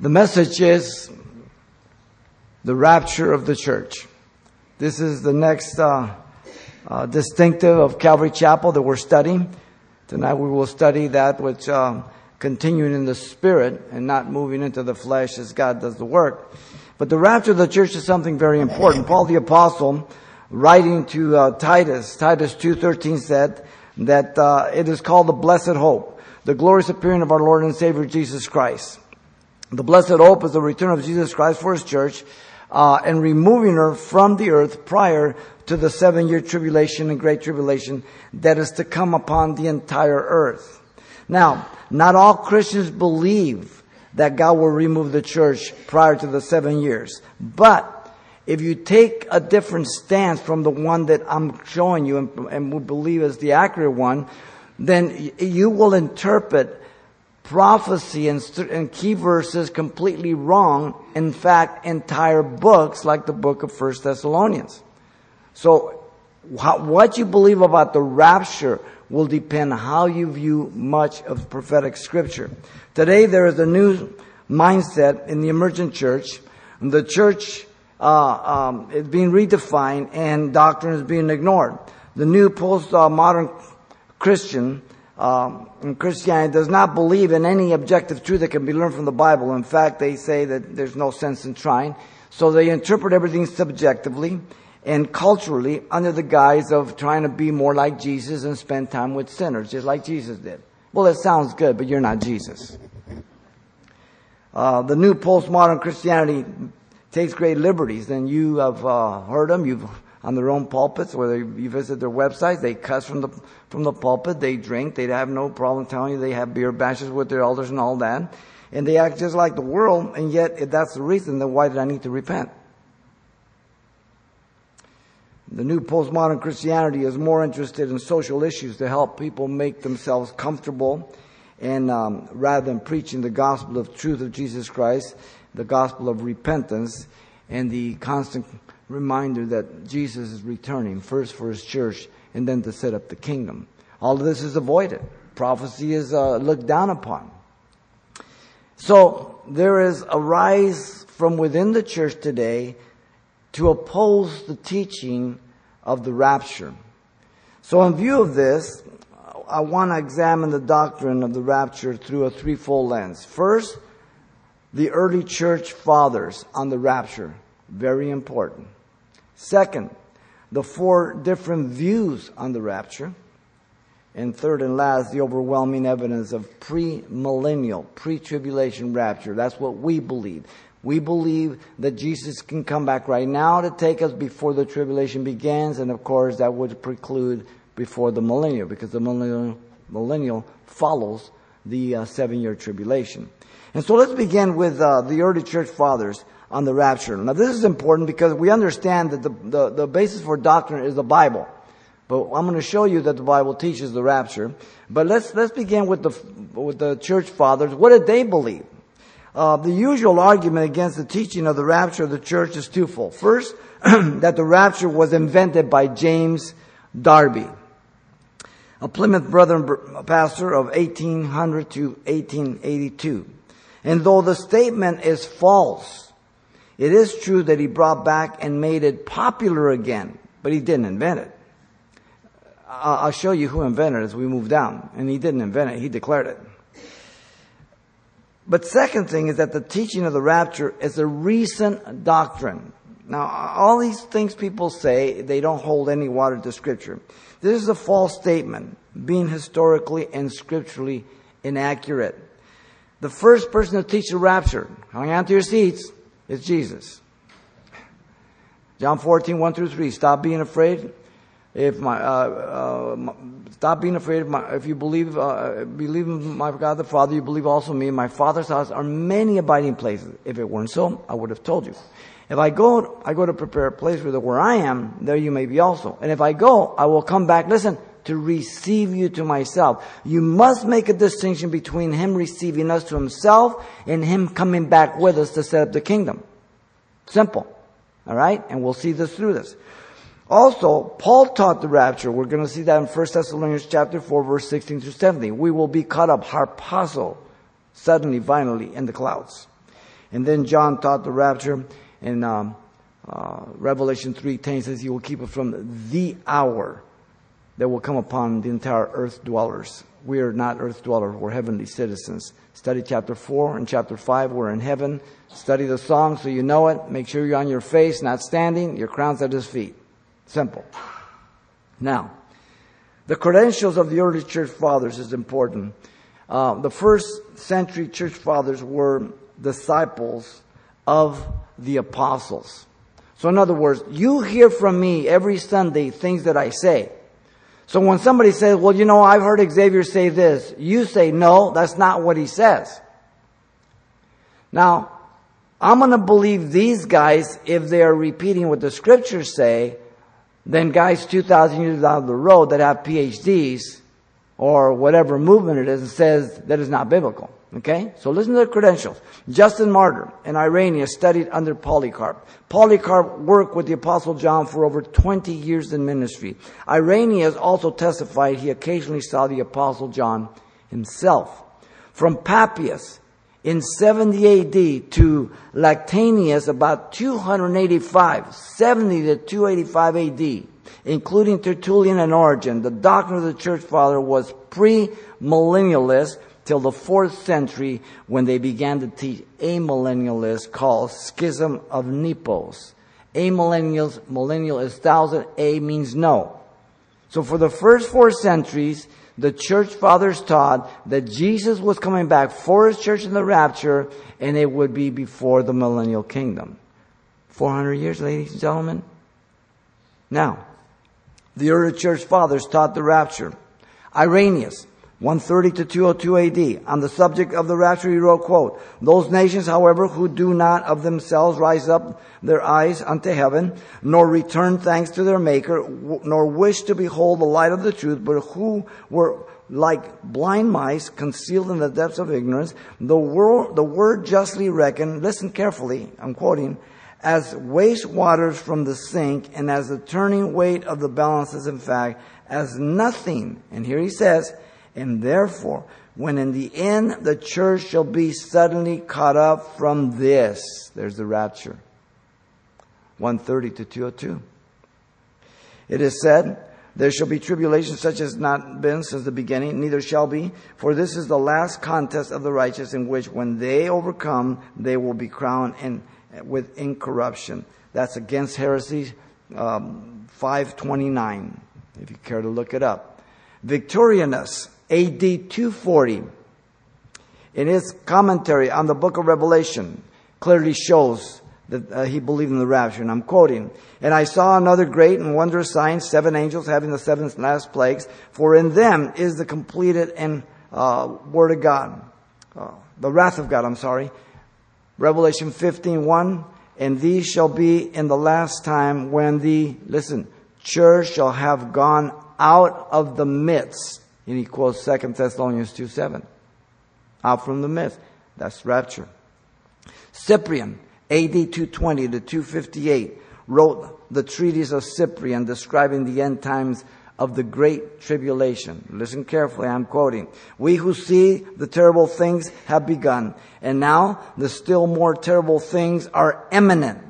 The message is the rapture of the church. This is the next uh, uh, distinctive of Calvary Chapel that we're studying. Tonight we will study that which uh, continuing in the spirit and not moving into the flesh as God does the work. But the rapture of the church is something very important. Paul the apostle, writing to uh, Titus, Titus two thirteen said that uh, it is called the blessed hope, the glorious appearing of our Lord and Savior Jesus Christ. The blessed hope is the return of Jesus Christ for His church, uh, and removing her from the earth prior to the seven year tribulation and great tribulation that is to come upon the entire earth. Now, not all Christians believe that God will remove the church prior to the seven years. But if you take a different stance from the one that I'm showing you and, and we believe is the accurate one, then you will interpret prophecy and, and, key verses completely wrong. In fact, entire books like the book of First Thessalonians. So, how, what you believe about the rapture will depend how you view much of prophetic scripture. Today there is a new mindset in the emergent church. The church uh, um, is being redefined and doctrine is being ignored. The new post-modern Christian um, Christianity does not believe in any objective truth that can be learned from the Bible. In fact, they say that there's no sense in trying. So they interpret everything subjectively and culturally under the guise of trying to be more like Jesus and spend time with sinners, just like Jesus did. Well, it sounds good, but you're not Jesus. Uh, the new postmodern Christianity takes great liberties, and you have uh, heard them. You've on their own pulpits, whether you visit their websites, they cuss from the from the pulpit. They drink. They have no problem telling you they have beer bashes with their elders and all that, and they act just like the world. And yet, that's the reason. Then why did I need to repent? The new postmodern Christianity is more interested in social issues to help people make themselves comfortable, and um, rather than preaching the gospel of truth of Jesus Christ, the gospel of repentance, and the constant reminder that Jesus is returning first for His church and then to set up the kingdom. All of this is avoided. Prophecy is uh, looked down upon. So there is a rise from within the church today to oppose the teaching of the rapture. So in view of this, I want to examine the doctrine of the rapture through a threefold lens. First, the early church fathers on the rapture. Very important. Second, the four different views on the rapture. And third and last, the overwhelming evidence of pre-millennial, pre-tribulation rapture. That's what we believe. We believe that Jesus can come back right now to take us before the tribulation begins, and of course that would preclude before the millennial, because the millennial, millennial follows the uh, seven-year tribulation. And so let's begin with uh, the early church fathers on the rapture. Now this is important because we understand that the, the, the basis for doctrine is the Bible. But I'm going to show you that the Bible teaches the rapture. But let's, let's begin with the, with the church fathers. What did they believe? Uh, the usual argument against the teaching of the rapture of the church is twofold. First, that the rapture was invented by James Darby, a Plymouth Brethren pastor of 1800 to 1882. And though the statement is false, it is true that he brought back and made it popular again, but he didn't invent it. I'll show you who invented it as we move down. And he didn't invent it, he declared it. But second thing is that the teaching of the rapture is a recent doctrine. Now, all these things people say, they don't hold any water to scripture. This is a false statement, being historically and scripturally inaccurate. The first person to teach the rapture, hang on to your seats, is Jesus. John 14, 1 through 3. Stop being afraid. If my, uh, uh, stop being afraid. Of my, if you believe, uh, believe in my God the Father, you believe also me. My Father's house are many abiding places. If it weren't so, I would have told you. If I go, I go to prepare a place for the where I am, there you may be also. And if I go, I will come back, listen, to receive you to myself. You must make a distinction between Him receiving us to Himself and Him coming back with us to set up the kingdom. Simple. Alright? And we'll see this through this. Also, Paul taught the rapture. We're going to see that in 1 Thessalonians chapter 4 verse 16 through 17. We will be caught up harpazo suddenly, violently, in the clouds. And then John taught the rapture in um, uh, Revelation 3:10 says he will keep it from the hour that will come upon the entire earth dwellers. We are not earth dwellers, we're heavenly citizens. Study chapter 4 and chapter 5, we're in heaven. Study the song so you know it. Make sure you're on your face, not standing. Your crown's at his feet. Simple. Now, the credentials of the early church fathers is important. Uh, the first century church fathers were disciples of the apostles. So in other words, you hear from me every Sunday things that I say. So when somebody says, well, you know, I've heard Xavier say this, you say, no, that's not what he says. Now, I'm going to believe these guys if they are repeating what the scriptures say, then guys 2,000 years down the road that have PhDs or whatever movement it is and says that is not biblical. Okay? So listen to the credentials. Justin Martyr and Irenaeus studied under Polycarp. Polycarp worked with the Apostle John for over 20 years in ministry. Irenaeus also testified he occasionally saw the Apostle John himself. From Papias in 70 AD to Lactantius about 285, 70 to 285 AD, including Tertullian and Origen, the doctrine of the church father was pre-millennialist till the fourth century when they began to teach amillennialists called Schism of Nepos. Amillennials, millennial is thousand, A means no. So for the first four centuries, the church fathers taught that Jesus was coming back for his church in the rapture and it would be before the millennial kingdom. 400 years, ladies and gentlemen. Now, the early church fathers taught the rapture. Irenaeus, 130 to 202 AD. On the subject of the rapture, he wrote, quote, Those nations, however, who do not of themselves rise up their eyes unto heaven, nor return thanks to their Maker, nor wish to behold the light of the truth, but who were like blind mice concealed in the depths of ignorance, the, word, the word justly reckoned, listen carefully, I'm quoting, as waste waters from the sink, and as the turning weight of the balances, in fact, as nothing. And here he says, and therefore, when in the end the church shall be suddenly caught up from this, there's the rapture. 130 to 202. It is said, there shall be tribulation such as not been since the beginning, neither shall be, for this is the last contest of the righteous in which when they overcome, they will be crowned in, with incorruption. That's against heresy, um, 529, if you care to look it up. Victorianus, AD 240, in his commentary on the book of Revelation, clearly shows that uh, he believed in the rapture. And I'm quoting, And I saw another great and wondrous sign, seven angels having the seven last plagues, for in them is the completed and uh, word of God, uh, the wrath of God, I'm sorry. Revelation 15, 1, and these shall be in the last time when the, listen, church shall have gone out of the midst and he quotes 2 Thessalonians 2 7. Out from the myth. That's rapture. Cyprian, AD 220 to 258, wrote the treatise of Cyprian describing the end times of the great tribulation. Listen carefully, I'm quoting. We who see the terrible things have begun, and now the still more terrible things are imminent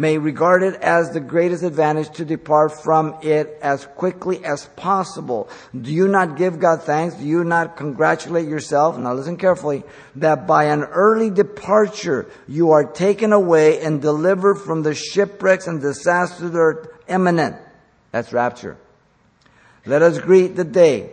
may regard it as the greatest advantage to depart from it as quickly as possible. Do you not give God thanks? Do you not congratulate yourself? Now listen carefully, that by an early departure you are taken away and delivered from the shipwrecks and disasters that are imminent. That's rapture. Let us greet the day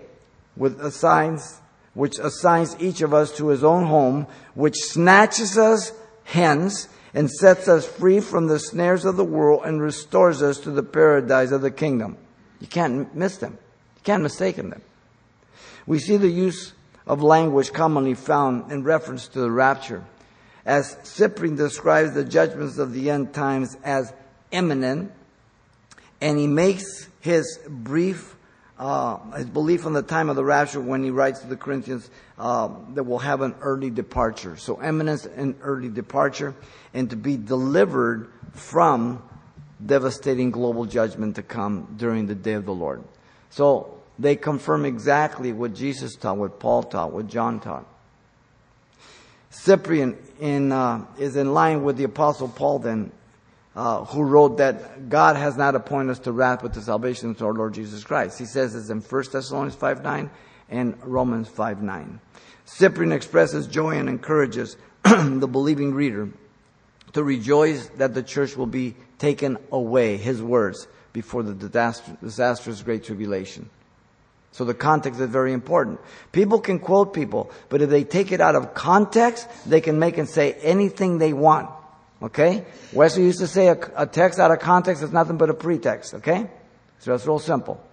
with assigns, which assigns each of us to his own home, which snatches us hence and sets us free from the snares of the world and restores us to the paradise of the kingdom. You can't miss them. You can't mistake them. We see the use of language commonly found in reference to the rapture. As Cyprian describes the judgments of the end times as imminent, and he makes his brief uh, his belief on the time of the rapture when he writes to the Corinthians uh, that will have an early departure. So eminence and early departure, and to be delivered from devastating global judgment to come during the day of the Lord. So they confirm exactly what Jesus taught, what Paul taught, what John taught. Cyprian in, uh, is in line with the Apostle Paul then, uh, who wrote that God has not appointed us to wrath but to salvation through our Lord Jesus Christ. He says this in 1 Thessalonians 5 9 and Romans 5 9. Cyprian expresses joy and encourages the believing reader to rejoice that the church will be taken away, his words, before the disastrous great tribulation. So the context is very important. People can quote people, but if they take it out of context, they can make and say anything they want. Okay? Wesley used to say a, a text out of context is nothing but a pretext. Okay? So it's real simple.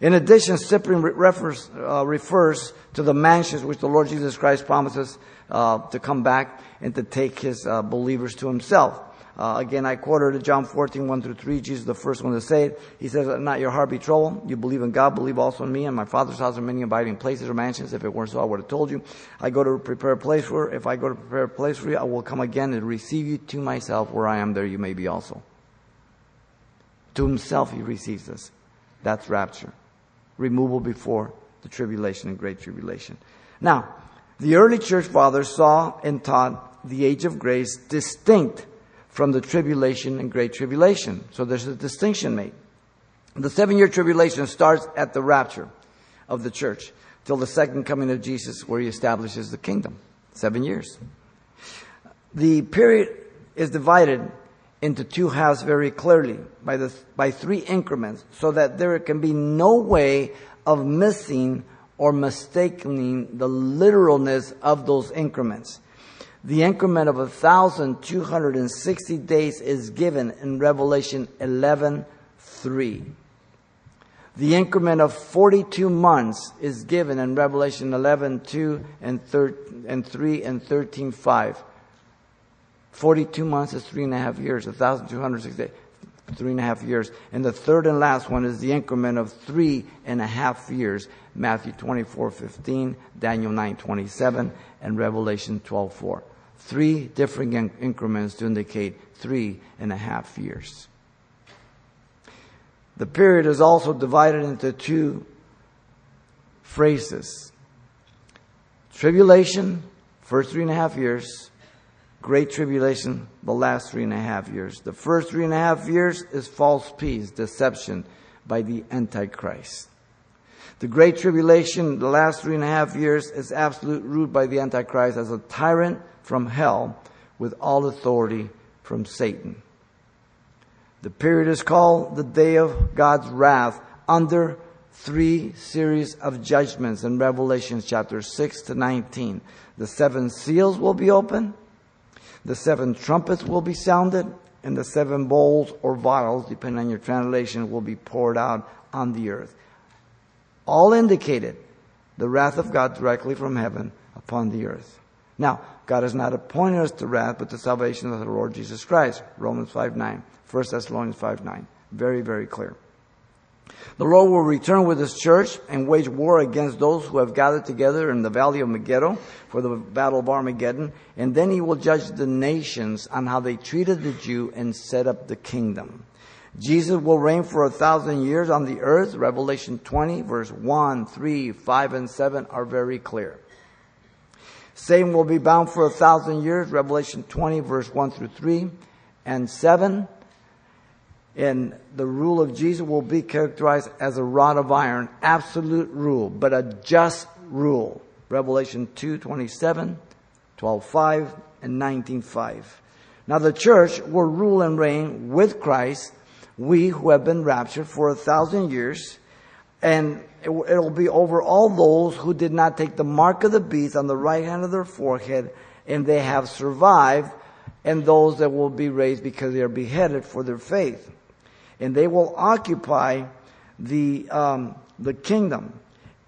In addition, Cyprian refers, uh, refers to the mansions which the Lord Jesus Christ promises uh, to come back and to take his uh, believers to himself. Uh, again, I quoted John 14, 1 through 3. Jesus the first one to say it. He says, Not your heart be troubled. You believe in God, believe also in me. And my Father's house are many abiding places or mansions. If it weren't so, I would have told you. I go to prepare a place for, if I go to prepare a place for you, I will come again and receive you to myself. Where I am, there you may be also. To himself he receives us. That's rapture. Removal before the tribulation and great tribulation. Now, the early church fathers saw and taught the age of grace distinct from the tribulation and great tribulation. So there's a distinction made. The seven year tribulation starts at the rapture of the church till the second coming of Jesus where he establishes the kingdom. Seven years. The period is divided into two halves very clearly by the, by three increments so that there can be no way of missing or mistaking the literalness of those increments. The increment of 1,260 days is given in Revelation 11:3. The increment of 42 months is given in Revelation 11:2 and, and 3 and 13:5. 42 months is three and a half years. 1,260 days, three and a half years. And the third and last one is the increment of three and a half years. Matthew 24:15, Daniel 9:27, and Revelation 12:4 three different increments to indicate three and a half years. The period is also divided into two phrases. Tribulation, first three and a half years. Great tribulation, the last three and a half years. The first three and a half years is false peace, deception by the Antichrist. The Great Tribulation, the last three and a half years, is absolute rule by the Antichrist as a tyrant from hell with all authority from Satan. The period is called the day of God's wrath under three series of judgments in Revelation chapter 6 to 19. The seven seals will be opened, the seven trumpets will be sounded, and the seven bowls or vials, depending on your translation, will be poured out on the earth. All indicated the wrath of God directly from heaven upon the earth. Now, God has not appointed us to wrath, but to salvation of the Lord Jesus Christ. Romans 5 9. 1 Thessalonians 5 9. Very, very clear. The Lord will return with His church and wage war against those who have gathered together in the valley of Megiddo for the battle of Armageddon, and then He will judge the nations on how they treated the Jew and set up the kingdom. Jesus will reign for a thousand years on the earth. Revelation 20, verse 1, 3, 5, and 7 are very clear. Satan will be bound for a thousand years, Revelation 20, verse 1 through 3 and 7. And the rule of Jesus will be characterized as a rod of iron, absolute rule, but a just rule. Revelation 2, 27, 12, 5, and 19, 5. Now the church will rule and reign with Christ, we who have been raptured for a thousand years, and it will be over all those who did not take the mark of the beast on the right hand of their forehead, and they have survived, and those that will be raised because they are beheaded for their faith. And they will occupy the, um, the kingdom.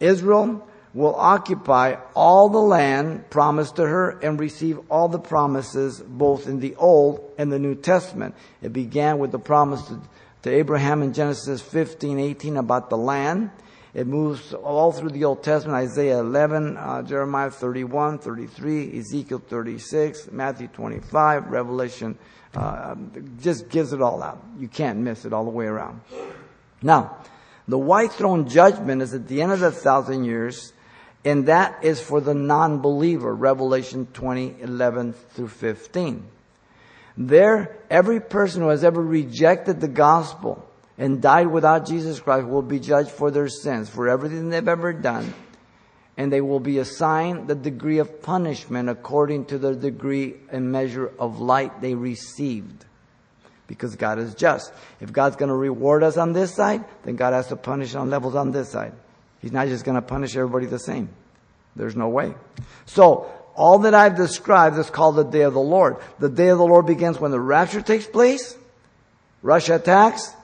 Israel will occupy all the land promised to her and receive all the promises both in the Old and the New Testament. It began with the promise to, to Abraham in Genesis 15, 18 about the land. It moves all through the Old Testament, Isaiah 11, uh, Jeremiah 31, 33, Ezekiel 36, Matthew 25, Revelation, uh, just gives it all out. You can't miss it all the way around. Now, the white throne judgment is at the end of the thousand years, And that is for the non-believer, Revelation 20, 11 through 15. There, every person who has ever rejected the gospel and died without Jesus Christ will be judged for their sins, for everything they've ever done. And they will be assigned the degree of punishment according to the degree and measure of light they received. Because God is just. If God's going to reward us on this side, then God has to punish on levels on this side. He's not just going to punish everybody the same. There's no way. So, all that I've described is called the day of the Lord. The day of the Lord begins when the rapture takes place. Russia attacks.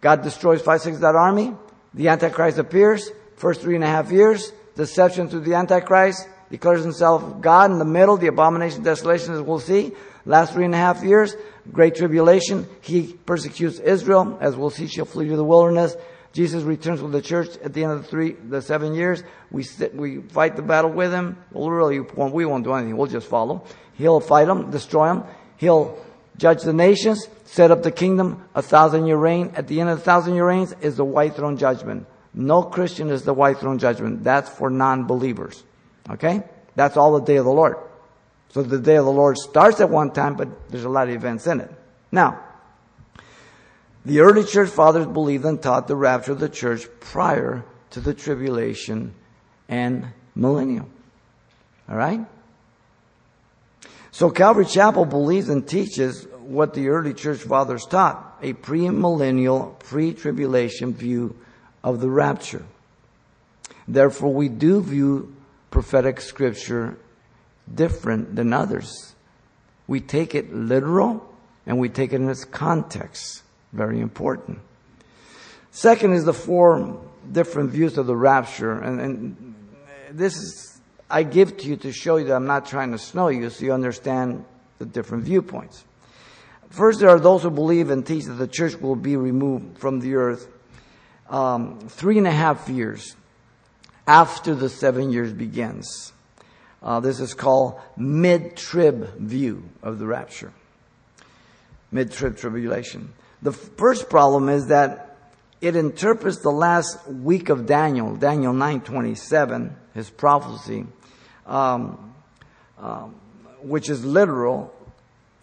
God destroys five, six that army. The Antichrist appears. First three and a half years. Deception through the Antichrist. Declares himself God in the middle. The abomination, desolation, as we'll see. Last three and a half years. Great tribulation. He persecutes Israel. As we'll see, she'll flee to the wilderness. Jesus returns with the church at the end of the three, the seven years. We sit, we fight the battle with him. Well, really, we won't do anything. We'll just follow. He'll fight them, destroy them. He'll judge the nations, set up the kingdom, a thousand year reign. At the end of the thousand year reigns is the white throne judgment. No Christian is the white throne judgment. That's for non-believers. Okay? That's all the day of the Lord. So the day of the Lord starts at one time, but there's a lot of events in it. Now, the early church fathers believed and taught the rapture of the church prior to the tribulation and millennium. All right? So Calvary Chapel believes and teaches what the early church fathers taught, a premillennial, pre-tribulation view of the rapture. Therefore, we do view prophetic scripture different than others. We take it literal and we take it in its context. Very important. Second is the four different views of the rapture. And, and this is, I give to you to show you that I'm not trying to snow you so you understand the different viewpoints. First, there are those who believe and teach that the church will be removed from the earth um, three and a half years after the seven years begins. Uh, this is called mid-trib view of the rapture. Mid-trib tribulation. The first problem is that it interprets the last week of Daniel, Daniel 9:27, his prophecy, um, um, which is literal,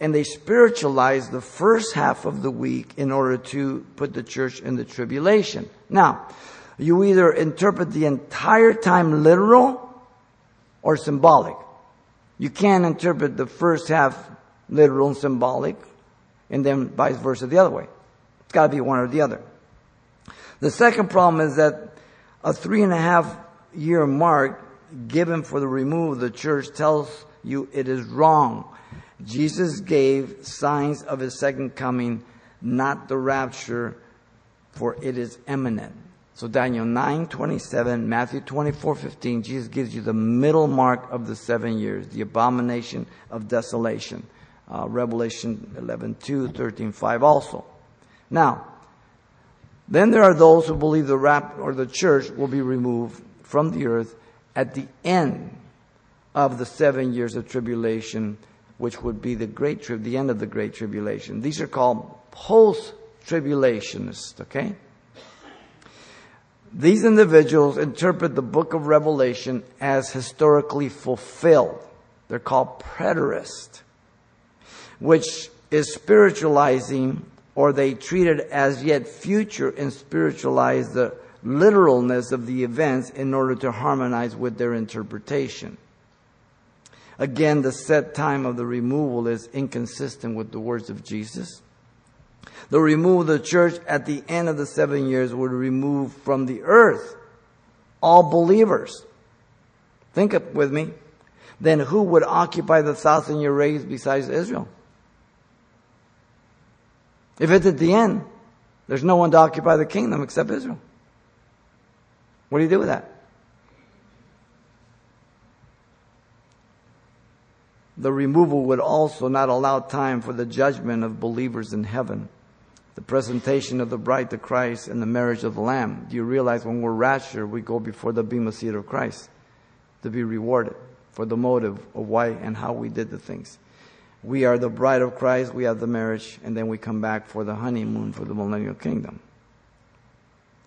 and they spiritualize the first half of the week in order to put the church in the tribulation. Now, you either interpret the entire time literal or symbolic. You can't interpret the first half literal and symbolic and then vice versa the other way. It's got to be one or the other. The second problem is that a three and a half year mark given for the removal of the church tells you it is wrong. Jesus gave signs of his second coming, not the rapture, for it is imminent. So Daniel 9, 27, Matthew 24, 15, Jesus gives you the middle mark of the seven years, the abomination of desolation uh, Revelation 11, 2, 13, 5 also. Now, then there are those who believe the rap or the church will be removed from the earth at the end of the seven years of tribulation, which would be the great trib, the end of the great tribulation. These are called post-tribulationists, okay? These individuals interpret the book of Revelation as historically fulfilled. They're called preterists which is spiritualizing or they treat it as yet future and spiritualize the literalness of the events in order to harmonize with their interpretation. Again, the set time of the removal is inconsistent with the words of Jesus. The removal of the church at the end of the seven years would remove from the earth all believers. Think with me. Then who would occupy the thousand year reign besides Israel? If it's at the end, there's no one to occupy the kingdom except Israel. What do you do with that? The removal would also not allow time for the judgment of believers in heaven, the presentation of the bride to Christ, and the marriage of the Lamb. Do you realize when we're raptured, we go before the bema seat of Christ to be rewarded for the motive of why and how we did the things we are the bride of Christ, we have the marriage, and then we come back for the honeymoon for the millennial kingdom.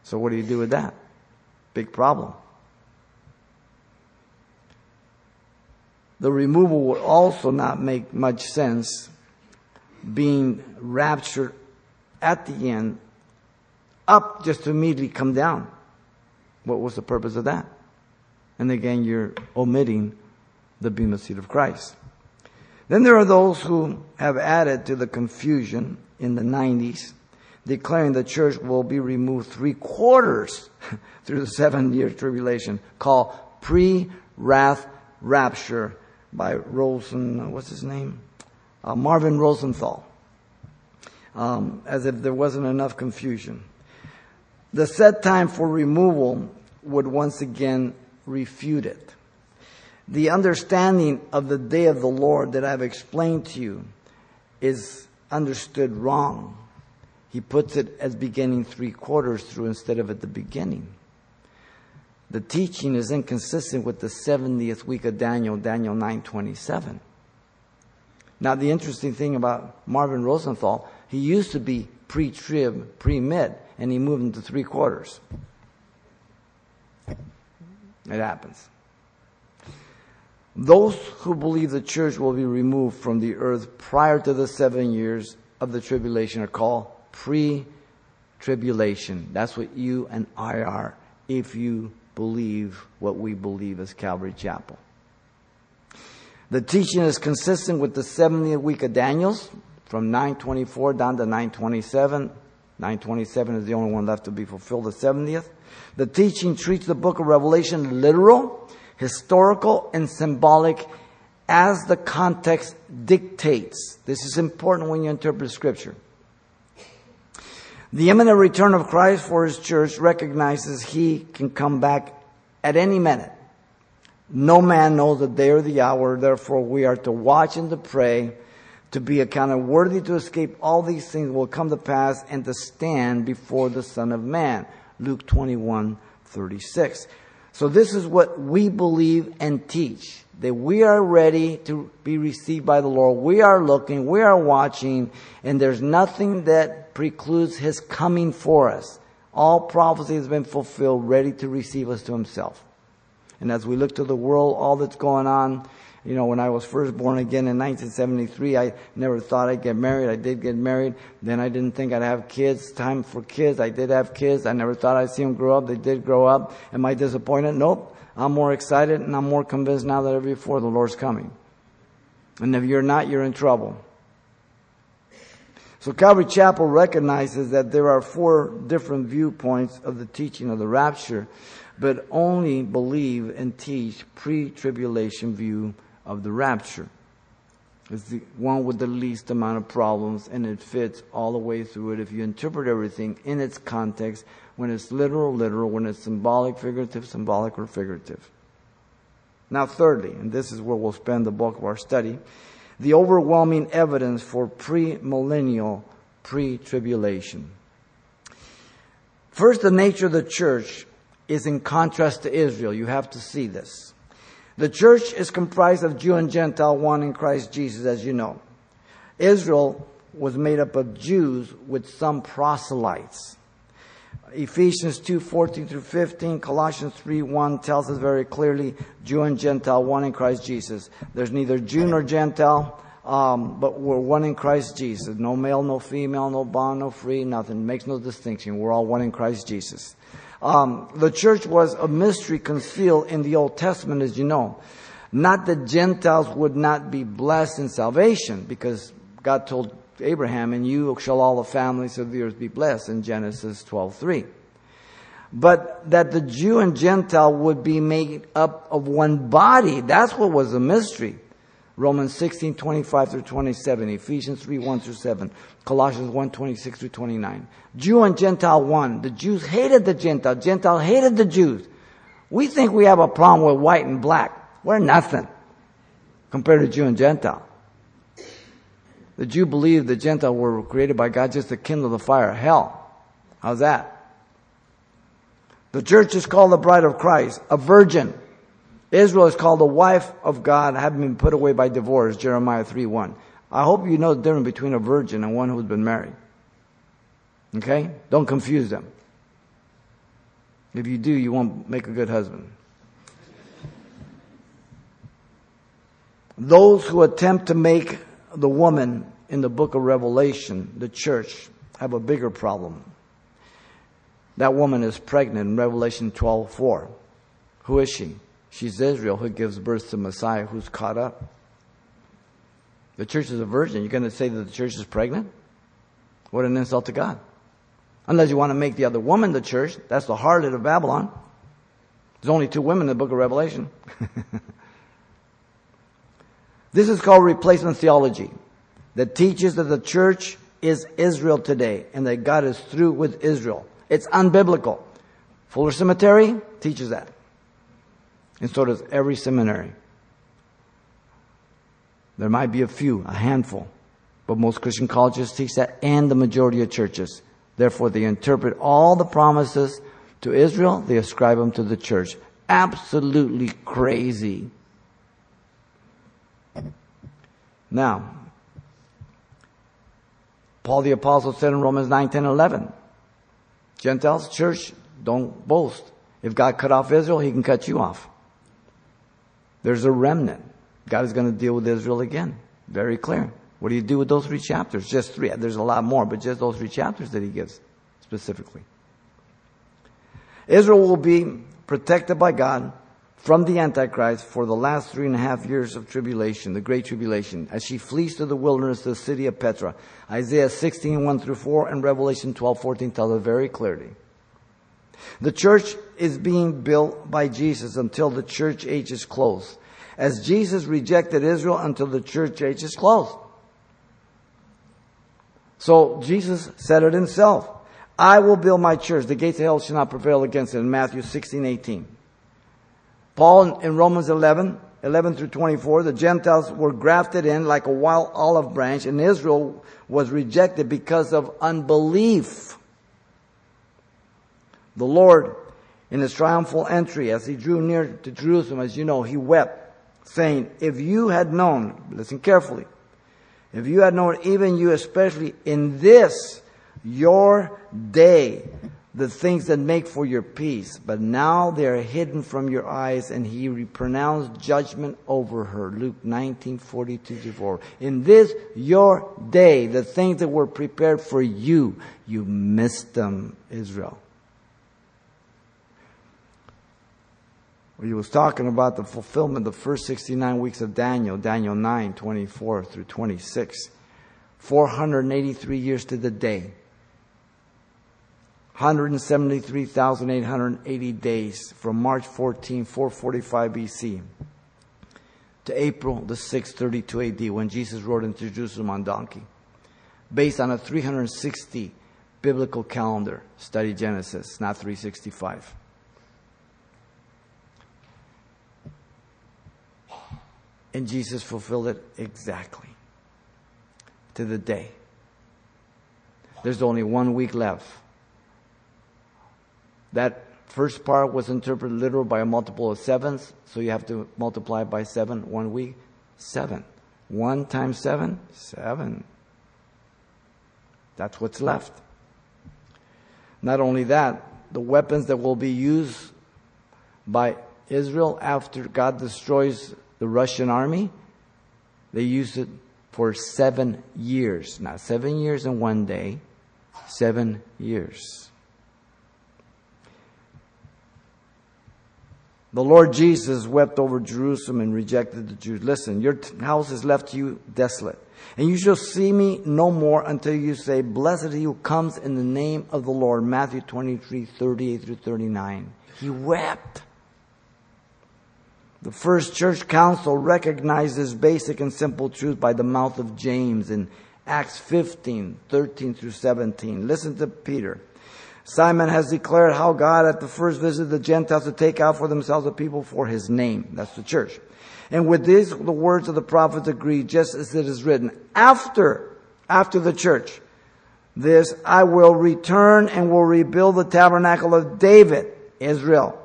So what do you do with that? Big problem. The removal would also not make much sense being raptured at the end up just to immediately come down. What was the purpose of that? And again, you're omitting the Bema seat of Christ. Then there are those who have added to the confusion in the 90s declaring the church will be removed three quarters through the seven year tribulation, called pre wrath rapture by Rosen, what's his name? Uh, Marvin Rosenthal. Um, as if there wasn't enough confusion. The set time for removal would once again refute it. The understanding of the day of the Lord that I've explained to you is understood wrong. He puts it as beginning three quarters through instead of at the beginning. The teaching is inconsistent with the 70th week of Daniel, Daniel 9:27. Now the interesting thing about Marvin Rosenthal, he used to be pre-trib, pre-mid, and he moved into three quarters. It happens. Those who believe the church will be removed from the earth prior to the seven years of the tribulation are called pre tribulation. That's what you and I are if you believe what we believe as Calvary Chapel. The teaching is consistent with the 70th week of Daniel's from 924 down to 927. 927 is the only one left to be fulfilled, the 70th. The teaching treats the book of Revelation literal, historical, and symbolic as the context dictates. This is important when you interpret scripture. The imminent return of Christ for his church recognizes he can come back at any minute. No man knows the day or the hour, therefore we are to watch and to pray to be accounted worthy to escape all these things will come to pass and to stand before the Son of Man. Luke 21, 36. So this is what we believe and teach. That we are ready to be received by the Lord. We are looking, we are watching, and there's nothing that precludes His coming for us. All prophecy has been fulfilled, ready to receive us to Himself. And as we look to the world, all that's going on, you know, when I was first born again in 1973, I never thought I'd get married. I did get married. Then I didn't think I'd have kids. Time for kids. I did have kids. I never thought I'd see them grow up. They did grow up. Am I disappointed? Nope. I'm more excited and I'm more convinced now than ever before the Lord's coming. And if you're not, you're in trouble. So Calvary Chapel recognizes that there are four different viewpoints of the teaching of the rapture, but only believe and teach pre-tribulation view of the rapture. It's the one with the least amount of problems and it fits all the way through it if you interpret everything in its context, when it's literal, literal, when it's symbolic, figurative, symbolic, or figurative. Now, thirdly, and this is where we'll spend the bulk of our study, the overwhelming evidence for premillennial pre-tribulation. First, the nature of the church is in contrast to Israel. You have to see this. The church is comprised of Jew and Gentile, one in Christ Jesus, as you know. Israel was made up of Jews with some proselytes. Ephesians 2, 14 through 15, Colossians 3, 1 tells us very clearly, Jew and Gentile, one in Christ Jesus. There's neither Jew nor Gentile, um, but we're one in Christ Jesus. No male, no female, no bond, no free, nothing. Makes no distinction. We're all one in Christ Jesus. Um, the church was a mystery concealed in the Old Testament, as you know. Not that Gentiles would not be blessed in salvation, because God told Abraham, "And you shall all the families of the earth be blessed," in Genesis twelve three. But that the Jew and Gentile would be made up of one body, that's what was a mystery. Romans 16, 25 through 27, Ephesians 3, 1 through 7, Colossians 1, 26 through 29. Jew and Gentile one. The Jews hated the Gentile. Gentile hated the Jews. We think we have a problem with white and black. We're nothing compared to Jew and Gentile. The Jew believed the Gentile were created by God just to kindle the fire of hell. How's that? The church is called the bride of Christ, a virgin. Israel is called the wife of God, having been put away by divorce, Jeremiah 3 1. I hope you know the difference between a virgin and one who's been married. Okay? Don't confuse them. If you do, you won't make a good husband. Those who attempt to make the woman in the book of Revelation, the church, have a bigger problem. That woman is pregnant in Revelation 12 4. Who is she? She's Israel who gives birth to Messiah who's caught up. The church is a virgin. You're going to say that the church is pregnant? What an insult to God. Unless you want to make the other woman the church, that's the harlot of Babylon. There's only two women in the book of Revelation. this is called replacement theology that teaches that the church is Israel today and that God is through with Israel. It's unbiblical. Fuller Seminary teaches that. And so does every seminary. There might be a few, a handful, but most Christian colleges teach that and the majority of churches. Therefore, they interpret all the promises to Israel, they ascribe them to the church. Absolutely crazy. Now, Paul the Apostle said in Romans 9, 10, 11, Gentiles, church, don't boast. If God cut off Israel, he can cut you off. There's a remnant. God is going to deal with Israel again. Very clear. What do you do with those three chapters? Just three. There's a lot more, but just those three chapters that he gives specifically. Israel will be protected by God from the Antichrist for the last three and a half years of tribulation, the Great Tribulation, as she flees to the wilderness to the city of Petra. Isaiah 16, 1 through 4, and Revelation 12, 14 tell it very clearly. The church is being built by Jesus until the church age is closed. As Jesus rejected Israel until the church age is closed. So Jesus said it himself. I will build my church. The gates of hell shall not prevail against it in Matthew 16, 18. Paul in Romans 11, 11 through 24, the Gentiles were grafted in like a wild olive branch and Israel was rejected because of unbelief. The Lord, in his triumphal entry, as he drew near to Jerusalem, as you know, he wept, saying, if you had known, listen carefully, if you had known, even you especially in this, your day, the things that make for your peace, but now they are hidden from your eyes, and he pronounced judgment over her. Luke 19, 42 4. In this your day, the things that were prepared for you, you missed them, Israel. he was talking about the fulfillment of the first 69 weeks of Daniel, Daniel 9, 24 through 26. 483 years to the day. 173,880 days from March 14, 445 BC to April the 6th, 32 AD when Jesus rode into Jerusalem on donkey. Based on a 360 biblical calendar, study Genesis, not 365. And Jesus fulfilled it exactly to the day. There's only one week left. That first part was interpreted literal by a multiple of sevens, so you have to multiply by seven one week. Seven. One times seven? Seven. That's what's left. Not only that, the weapons that will be used by Israel after God destroys the Russian army, they use it for seven years. Not seven years in one day, seven years. The Lord Jesus wept over Jerusalem and rejected the Jews. Listen, your house is left to you desolate. And you shall see me no more until you say, Blessed he who comes in the name of the Lord. Matthew 23, 38 through 39. He wept. The first church council recognized this basic and simple truth by the mouth of James in Acts 15, 13 through 17. Listen to Peter. Simon has declared how God at the first visited the Gentiles to take out for themselves a people for his name. That's the church. And with this, the words of the prophets agree, just as it is written. After, after the church, this, I will return and will rebuild the tabernacle of David, Israel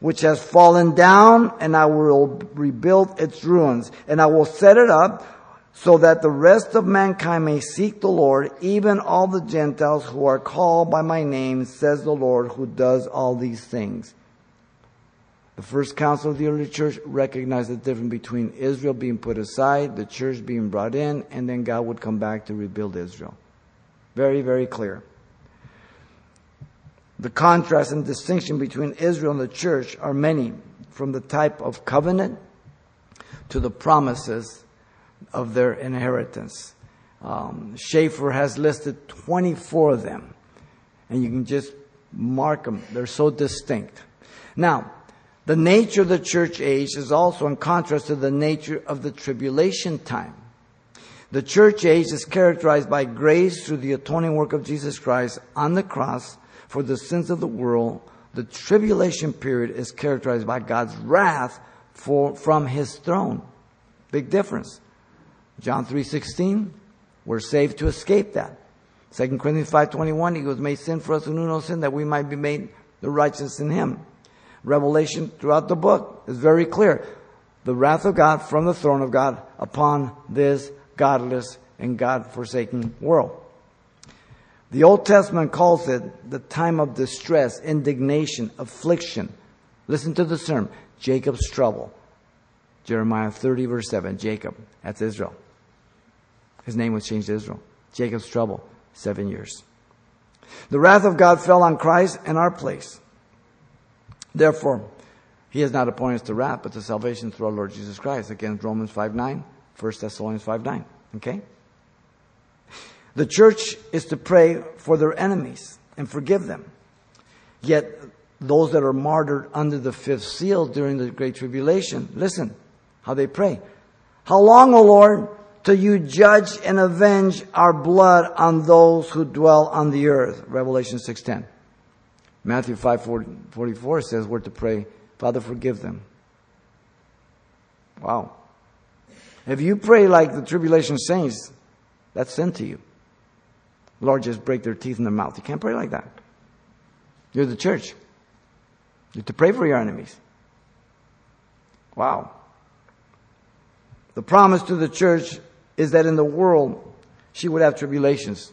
which has fallen down, and I will rebuild its ruins, and I will set it up so that the rest of mankind may seek the Lord, even all the Gentiles who are called by my name, says the Lord, who does all these things. The first council of the early church recognized the difference between Israel being put aside, the church being brought in, and then God would come back to rebuild Israel. Very, very clear. The contrast and distinction between Israel and the church are many, from the type of covenant to the promises of their inheritance. Um, Chafer has listed 24 of them, and you can just mark them. They're so distinct. Now, the nature of the church age is also in contrast to the nature of the tribulation time. The church age is characterized by grace through the atoning work of Jesus Christ on the cross for the sins of the world. The tribulation period is characterized by God's wrath for, from his throne. Big difference. John 3.16, we're saved to escape that. 2 Corinthians 5.21, he was made sin for us who knew no sin that we might be made the righteous in him. Revelation throughout the book is very clear. The wrath of God from the throne of God upon this godless and God forsaken world. The Old Testament calls it the time of distress, indignation, affliction. Listen to the term, Jacob's trouble. Jeremiah 30 verse 7, Jacob, that's Israel. His name was changed to Israel. Jacob's trouble, seven years. The wrath of God fell on Christ in our place. Therefore, he has not appointed us to wrath, but to salvation through our Lord Jesus Christ. Against Romans 5 9, 1 Thessalonians 5 9. Okay? The church is to pray for their enemies and forgive them. Yet, those that are martyred under the fifth seal during the Great Tribulation, listen how they pray. How long, O Lord, till you judge and avenge our blood on those who dwell on the earth? Revelation 6.10. Matthew 5.44 says we're to pray, Father, forgive them. Wow. If you pray like the tribulation saints, that's sin to you. Lord, just break their teeth in their mouth. You can't pray like that. You're the church. You're to pray for your enemies. Wow. The promise to the church is that in the world she would have tribulations.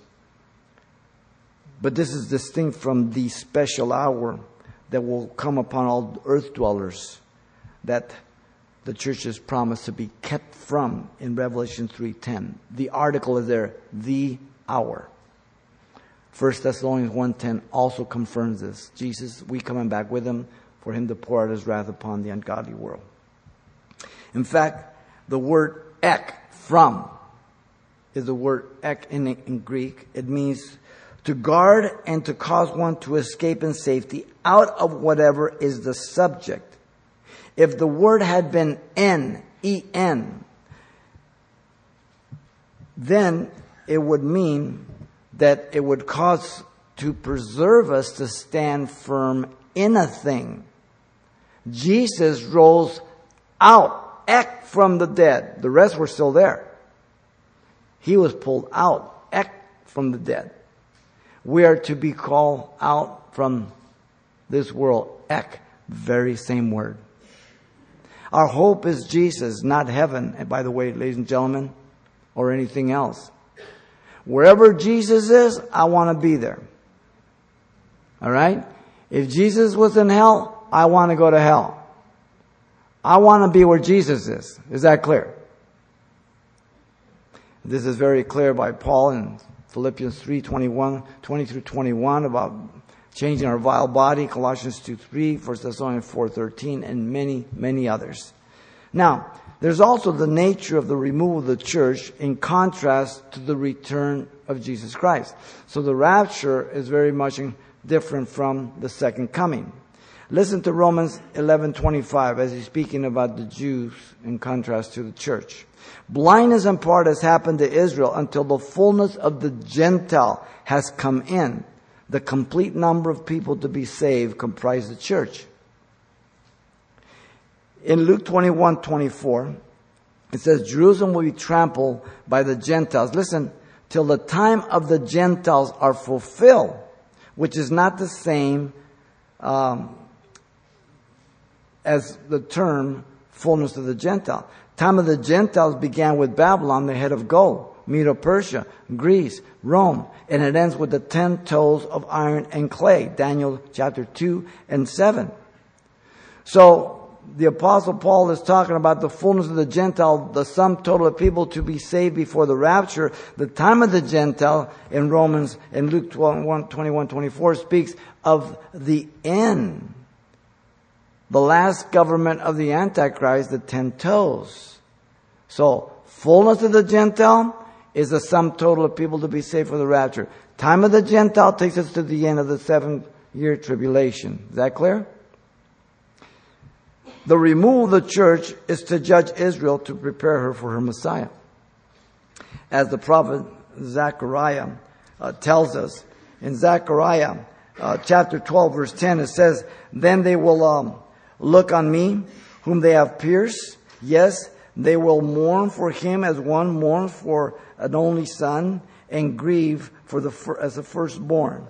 But this is distinct from the special hour that will come upon all earth dwellers that the church is promised to be kept from in Revelation 3:10. The article is there, the hour. 1 Thessalonians 1:10 also confirms this. Jesus, we coming back with him for him to pour out his wrath upon the ungodly world. In fact, the word ek, from, is the word ek in, in Greek. It means to guard and to cause one to escape in safety out of whatever is the subject. If the word had been N, E-N, then it would mean that it would cause to preserve us to stand firm in a thing. Jesus rose out, ek from the dead. The rest were still there. He was pulled out, ek from the dead we are to be called out from this world. Ek, very same word. Our hope is Jesus, not heaven, and by the way, ladies and gentlemen, or anything else. Wherever Jesus is, I want to be there. Alright? If Jesus was in hell, I want to go to hell. I want to be where Jesus is. Is that clear? This is very clear by Paul in Philippians 3, 21, 20 through 21 about changing our vile body, Colossians 2, 3, 1 Thessalonians 4, 13, and many, many others. Now, there's also the nature of the removal of the church in contrast to the return of Jesus Christ. So the rapture is very much different from the second coming. Listen to Romans 11:25 as he's speaking about the Jews in contrast to the church. Blindness in part has happened to Israel until the fullness of the Gentile has come in. The complete number of people to be saved comprise the church. In Luke 21:24 it says, Jerusalem will be trampled by the Gentiles. Listen, till the time of the Gentiles are fulfilled, which is not the same um, as the term fullness of the Gentile. Time of the Gentiles began with Babylon, the head of gold, Medo-Persia, Greece, Rome, and it ends with the ten toes of iron and clay, Daniel chapter 2 and 7. So, the apostle Paul is talking about the fullness of the Gentile, the sum total of people to be saved before the rapture. The time of the Gentile in Romans and Luke 12, 21, 24 speaks of the end. The last government of the Antichrist, the ten toes. So, fullness of the Gentile is the sum total of people to be saved for the rapture. Time of the Gentile takes us to the end of the seven year tribulation. Is that clear? The removal of the church is to judge Israel to prepare her for her Messiah. As the prophet Zechariah uh, tells us in Zechariah uh, chapter 12 verse 10, it says, Then they will um, look on me whom they have pierced. Yes, they will mourn for him as one mourns for an only son and grieve for the, as a firstborn.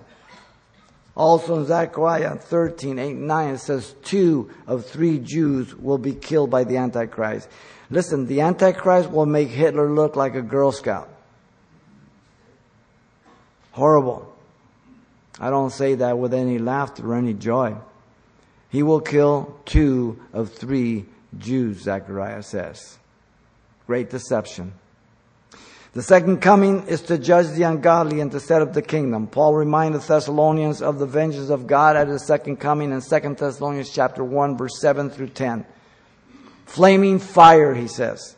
Also in Zechariah 13, 8, 9, it says two of three Jews will be killed by the Antichrist. Listen, the Antichrist will make Hitler look like a Girl Scout. Horrible. I don't say that with any laughter or any joy. He will kill two of three Jews, Zechariah says. Great deception. The second coming is to judge the ungodly and to set up the kingdom. Paul reminded the Thessalonians of the vengeance of God at his second coming in 2 Thessalonians chapter 1 verse 7 through 10. Flaming fire, he says.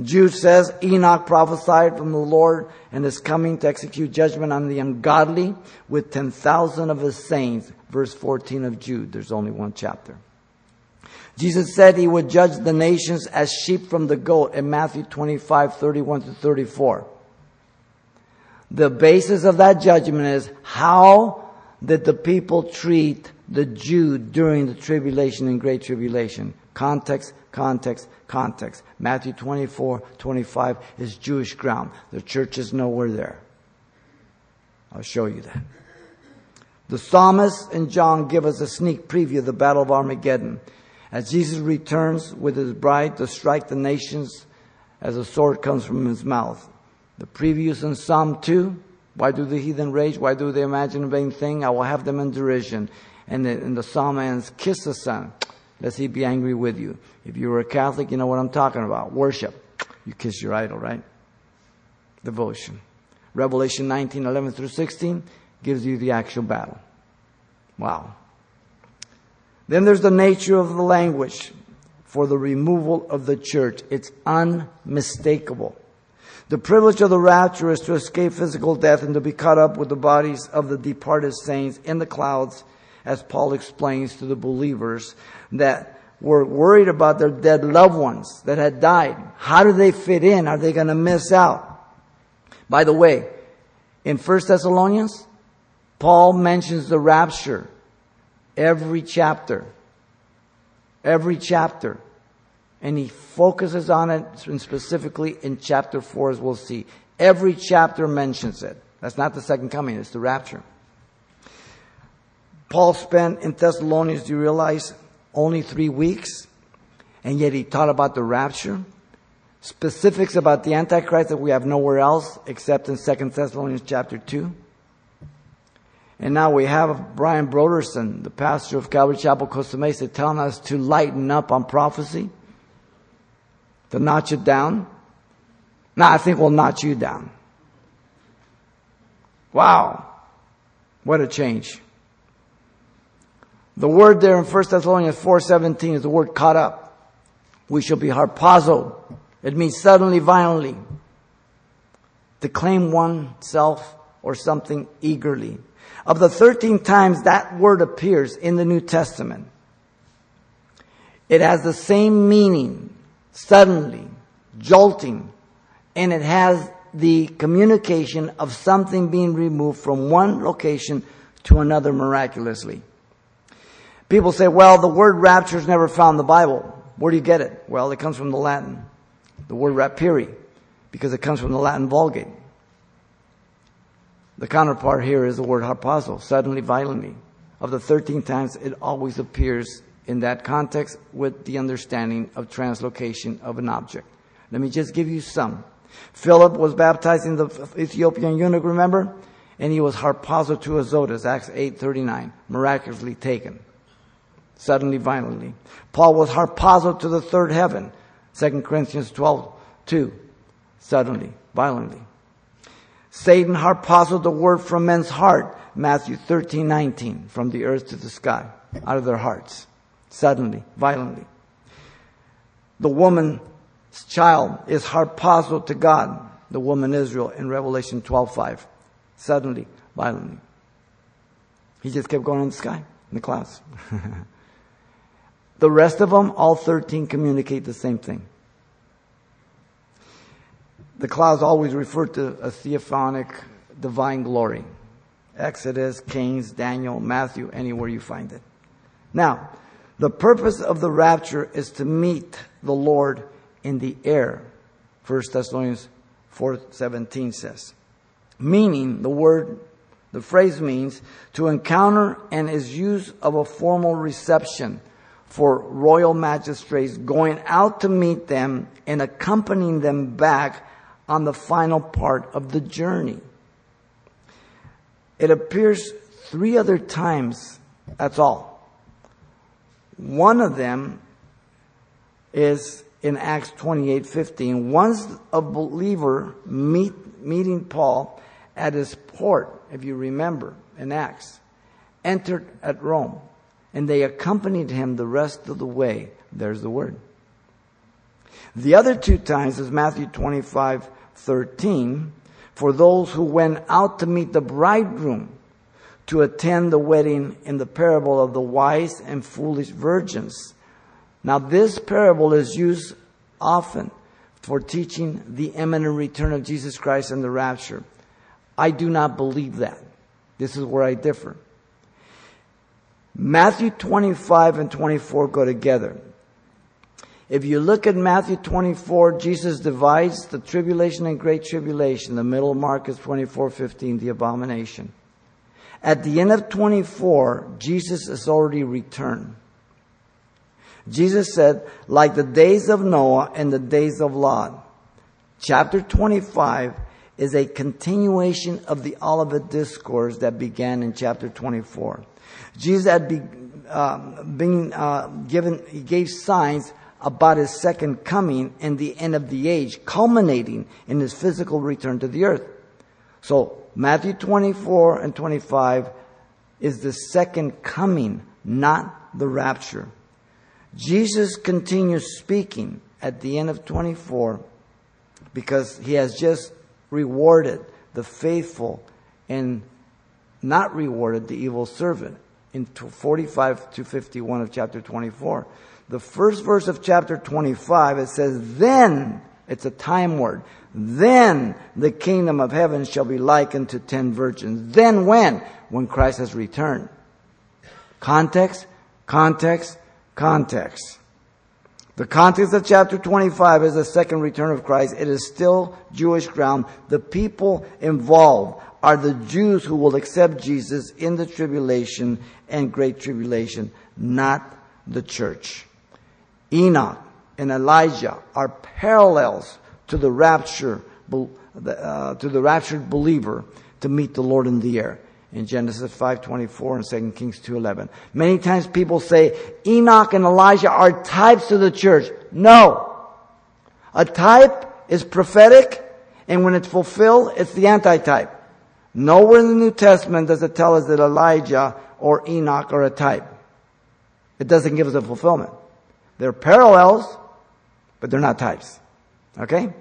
Jude says, Enoch prophesied from the Lord and is coming to execute judgment on the ungodly with 10,000 of his saints. Verse 14 of Jude. There's only one chapter. Jesus said he would judge the nations as sheep from the goat in Matthew 25, 31 to 34. The basis of that judgment is how did the people treat the Jew during the tribulation and great tribulation? Context, context, context. Matthew 24, 25 is Jewish ground. The church is nowhere there. I'll show you that. The psalmist and John give us a sneak preview of the Battle of Armageddon. As Jesus returns with his bride to strike the nations as a sword comes from his mouth. The previews in Psalm 2, why do the heathen rage? Why do they imagine a vain thing? I will have them in derision. And the, and the psalm ends, kiss the son, lest he be angry with you. If you were a Catholic, you know what I'm talking about. Worship. You kiss your idol, right? Devotion. Revelation 19, 11 through 16 gives you the actual battle. Wow. Then there's the nature of the language for the removal of the church. It's unmistakable. The privilege of the rapture is to escape physical death and to be caught up with the bodies of the departed saints in the clouds, as Paul explains to the believers that were worried about their dead loved ones that had died. How do they fit in? Are they going to miss out? By the way, in 1 Thessalonians, Paul mentions the rapture every chapter. Every chapter. And he focuses on it specifically in chapter 4 as we'll see. Every chapter mentions it. That's not the second coming, it's the rapture. Paul spent in Thessalonians, do you realize, only three weeks, and yet he taught about the rapture. Specifics about the Antichrist that we have nowhere else except in 2 Thessalonians chapter 2. And now we have Brian Brodersen, the pastor of Calvary Chapel, Costa Mesa, telling us to lighten up on prophecy, to notch it down. Now I think we'll notch you down. Wow. What a change. The word there in 1 Thessalonians 4.17 is the word caught up. We shall be harpazo. It means suddenly, violently. To claim oneself or something eagerly. Of the 13 times that word appears in the New Testament, it has the same meaning, suddenly, jolting, and it has the communication of something being removed from one location to another miraculously. People say, well, the word rapture is never found in the Bible. Where do you get it? Well, it comes from the Latin. The word rapiri, because it comes from the Latin Vulgate. The counterpart here is the word harpazo, suddenly, violently. Of the 13 times, it always appears in that context with the understanding of translocation of an object. Let me just give you some. Philip was baptized in the Ethiopian eunuch, remember? And he was harpazo to Azotus, Acts 8.39, miraculously taken. suddenly, violently. Paul was harpazoed to the third heaven, 2 Corinthians 12.2, suddenly, violently. Satan harpazoed the word from men's heart, Matthew 13, 19, from the earth to the sky, out of their hearts, suddenly, violently. The woman's child is harpazoed to God, the woman Israel in Revelation 12, 5, suddenly, violently. He just kept going in the sky, in the clouds. the rest of them, all 13, communicate the same thing. The clouds always refer to a theophanic divine glory. Exodus, Kings, Daniel, Matthew, anywhere you find it. Now, the purpose of the rapture is to meet the Lord in the air. 1 Thessalonians 4:17 says. Meaning the word the phrase means to encounter and is used of a formal reception for royal magistrates going out to meet them and accompanying them back on the final part of the journey. It appears three other times, that's all. One of them is in Acts 28:15. Once a believer meet, meeting Paul at his port if you remember, in Acts, entered at Rome, and they accompanied him the rest of the way. There's the word. The other two times is Matthew 25, 13, for those who went out to meet the bridegroom to attend the wedding in the parable of the wise and foolish virgins. Now this parable is used often for teaching the imminent return of Jesus Christ and the rapture. I do not believe that. This is where I differ. Matthew 25 and 24 go together. If you look at Matthew 24, Jesus divides the tribulation and great tribulation. The middle mark is 24:15, the abomination. At the end of 24, Jesus has already returned. Jesus said, like the days of Noah and the days of Lot. Chapter 25 is a continuation of the Olivet Discourse that began in chapter 24. Jesus had be, uh, been uh, given, he gave signs about his second coming and the end of the age, culminating in his physical return to the earth. So Matthew 24 and 25 is the second coming, not the rapture. Jesus continues speaking at the end of 24 because he has just rewarded the faithful and not rewarded the evil servant in 45 to 51 of chapter 24. The first verse of chapter 25, it says, then, it's a time word, then the kingdom of heaven shall be likened to ten virgins. Then when? When Christ has returned. Context, context, context. The context of chapter 25 is the second return of Christ. It is still Jewish ground. The people involved are the Jews who will accept Jesus in the tribulation and great tribulation, not the church. Enoch and Elijah are parallels to the rapture, uh, to the raptured believer to meet the Lord in the air in Genesis 5:24 and 2 Kings 2:11. Many times people say Enoch and Elijah are types of the church. No. A type is prophetic and when it's fulfilled, it's the antitype. Nowhere in the New Testament does it tell us that Elijah or Enoch are a type. It doesn't give us a fulfillment. They're parallels, but they're not types. Okay?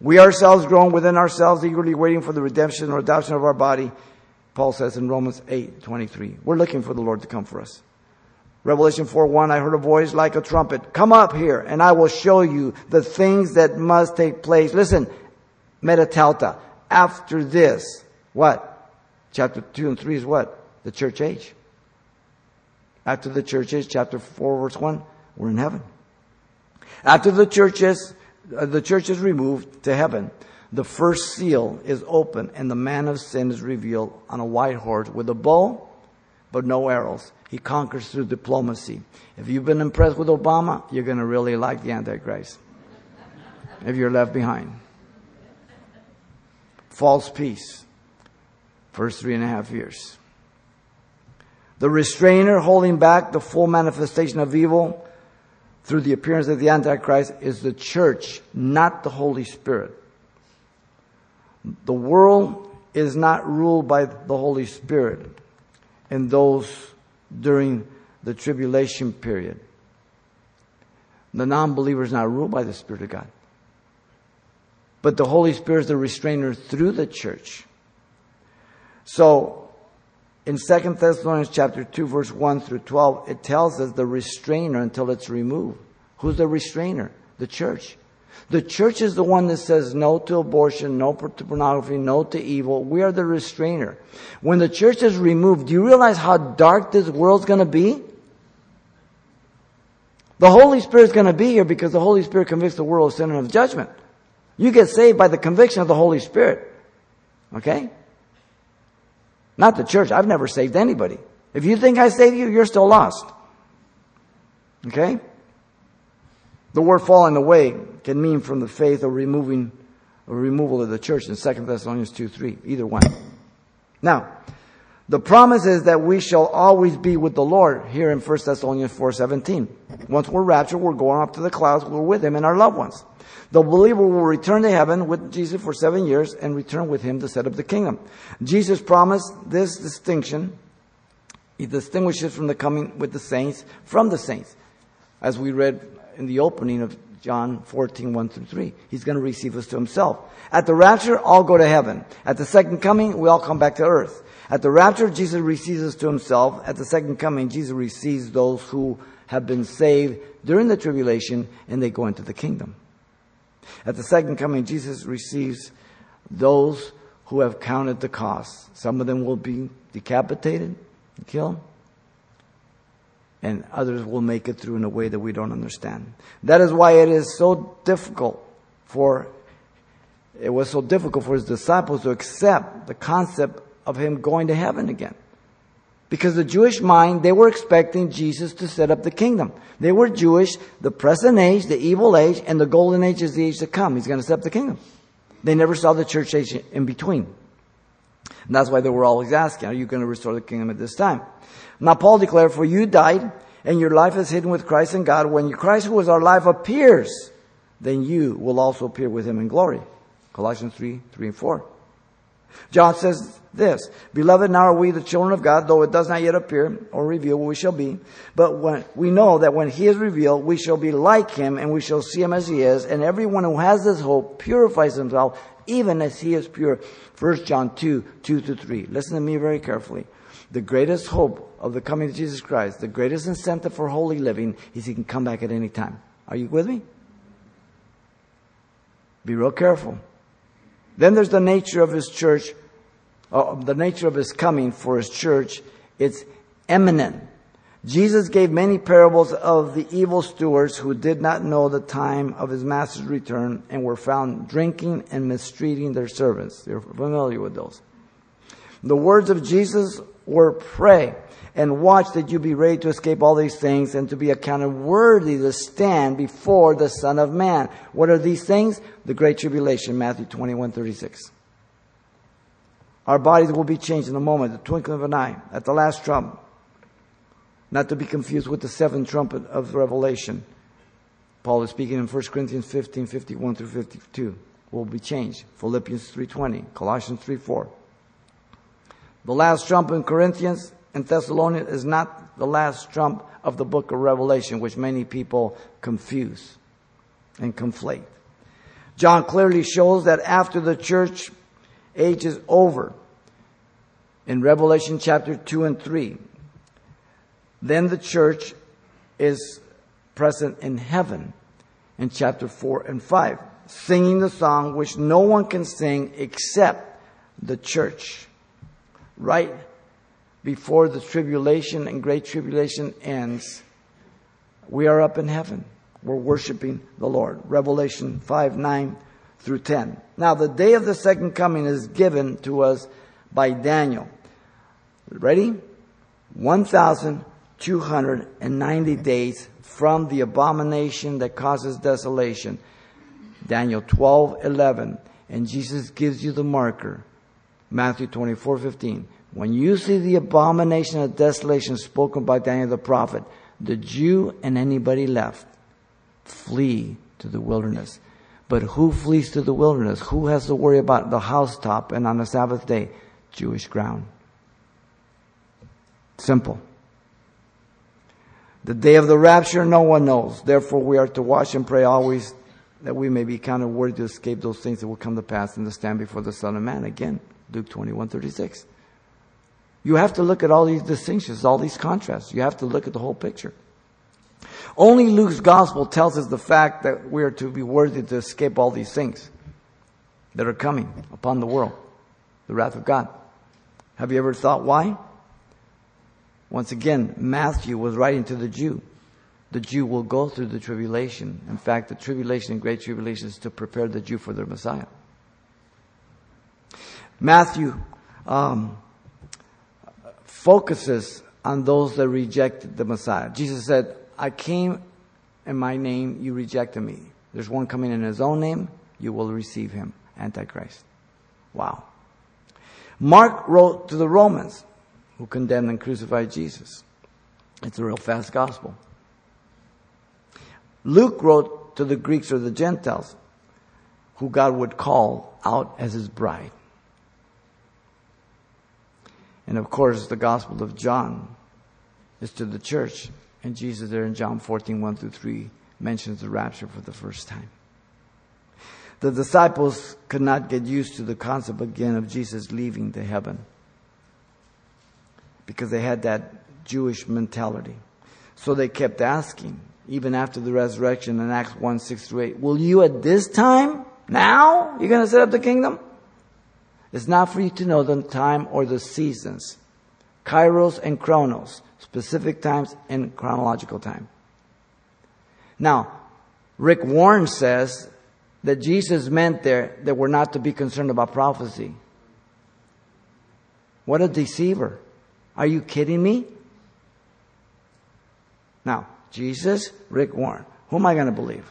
We ourselves groan within ourselves, eagerly waiting for the redemption or adoption of our body Paul says in Romans 8 23. We're looking for the Lord to come for us. Revelation 4 1, I heard a voice like a trumpet. Come up here and I will show you the things that must take place. Listen, meta tauta. After this, what? Chapter 2 and 3 is what? The church age. After the churches, chapter 4 verse 1, we're in heaven. After the churches, uh, the church is removed to heaven, the first seal is open and the man of sin is revealed on a white horse with a bow, but no arrows. He conquers through diplomacy. If you've been impressed with Obama, you're going to really like the Antichrist. if you're left behind. False peace. First three and a half years. The restrainer holding back the full manifestation of evil through the appearance of the Antichrist is the church, not the Holy Spirit. The world is not ruled by the Holy Spirit and those during the tribulation period. The non believer is not ruled by the Spirit of God. But the Holy Spirit is the restrainer through the church. So, in 2 Thessalonians chapter 2 verse 1 through 12, it tells us the restrainer until it's removed. Who's the restrainer? The church. The church is the one that says no to abortion, no to pornography, no to evil. We are the restrainer. When the church is removed, do you realize how dark this world's gonna be? The Holy Spirit's gonna be here because the Holy Spirit convicts the world of sin and of judgment. You get saved by the conviction of the Holy Spirit. Okay? Not the church. I've never saved anybody. If you think I saved you, you're still lost. Okay? The word falling away can mean from the faith or removing or removal of the church in 2 Thessalonians 2 3. Either one. Now, the promise is that we shall always be with the Lord here in 1 Thessalonians 4 17. Once we're raptured, we're going up to the clouds, we're with Him and our loved ones. The believer will return to heaven with Jesus for seven years and return with him to set up the kingdom. Jesus promised this distinction. He distinguishes from the coming with the saints from the saints. As we read in the opening of John 14, 1 through 3. He's going to receive us to himself. At the rapture, all go to heaven. At the second coming, we all come back to earth. At the rapture, Jesus receives us to himself. At the second coming, Jesus receives those who have been saved during the tribulation and they go into the kingdom. At the second coming, Jesus receives those who have counted the cost. Some of them will be decapitated, killed, and others will make it through in a way that we don't understand. That is why it is so difficult for it was so difficult for his disciples to accept the concept of him going to heaven again. Because the Jewish mind, they were expecting Jesus to set up the kingdom. They were Jewish, the present age, the evil age, and the golden age is the age to come. He's going to set up the kingdom. They never saw the church age in between. And that's why they were always asking, are you going to restore the kingdom at this time? Now Paul declared, for you died, and your life is hidden with Christ in God. When Christ who is our life appears, then you will also appear with him in glory. Colossians 3, 3 and 4. John says this, Beloved, now are we the children of God, though it does not yet appear or reveal what we shall be. But when, we know that when he is revealed, we shall be like him and we shall see him as he is. And everyone who has this hope purifies himself even as he is pure. 1 John 2, 2 to 3. Listen to me very carefully. The greatest hope of the coming of Jesus Christ, the greatest incentive for holy living is he can come back at any time. Are you with me? Be real careful. Then there's the nature of his church, uh, the nature of his coming for his church. It's imminent. Jesus gave many parables of the evil stewards who did not know the time of his master's return and were found drinking and mistreating their servants. You're familiar with those. The words of Jesus were pray and watch that you be ready to escape all these things and to be accounted worthy to stand before the Son of Man. What are these things? The Great Tribulation, Matthew 21, 36. Our bodies will be changed in a moment, the twinkling of an eye, at the last trump. Not to be confused with the seventh trumpet of Revelation. Paul is speaking in 1 Corinthians 15, 51 through 52. Will be changed. Philippians 3.20, Colossians 3.4. The last trump in Corinthians and Thessalonians is not the last trump of the book of Revelation, which many people confuse and conflate. John clearly shows that after the church age is over, in Revelation chapter 2 and 3, then the church is present in heaven in chapter 4 and 5, singing the song which no one can sing except the church right before the tribulation and great tribulation ends, we are up in heaven. We're worshiping the Lord. Revelation 5, 9 through 10. Now, the day of the second coming is given to us by Daniel. Ready? 1,290 days from the abomination that causes desolation. Daniel 12, 11. And Jesus gives you the marker Matthew 24, 15. when you see the abomination of desolation spoken by Daniel the prophet, the Jew and anybody left flee to the wilderness. But who flees to the wilderness? Who has to worry about the housetop and on the Sabbath day? Jewish ground. Simple. The day of the rapture, no one knows. Therefore, we are to watch and pray always that we may be counted worthy to escape those things that will come to pass and to stand before the Son of Man. Again, Luke 21 36. You have to look at all these distinctions, all these contrasts. You have to look at the whole picture. Only Luke's gospel tells us the fact that we are to be worthy to escape all these things that are coming upon the world, the wrath of God. Have you ever thought why? Once again, Matthew was writing to the Jew. The Jew will go through the tribulation. In fact, the tribulation and great tribulation is to prepare the Jew for their Messiah. Matthew um, focuses on those that rejected the Messiah. Jesus said, I came in my name, you rejected me. There's one coming in his own name, you will receive him. Antichrist. Wow. Mark wrote to the Romans who condemned and crucified Jesus. It's a real fast gospel. Luke wrote to the Greeks or the Gentiles who God would call out as his bride. And of course, the Gospel of John is to the church. And Jesus there in John 14, 1 through 3 mentions the rapture for the first time. The disciples could not get used to the concept again of Jesus leaving to heaven because they had that Jewish mentality. So they kept asking, even after the resurrection in Acts 1, 6 through 8, will you at this time, now, you're going to set up the kingdom? It's not for you to know the time or the seasons. Kairos and chronos, specific times and chronological time. Now, Rick Warren says that Jesus meant there that we're not to be concerned about prophecy. What a deceiver. Are you kidding me? Now, Jesus, Rick Warren. Who am I going to believe?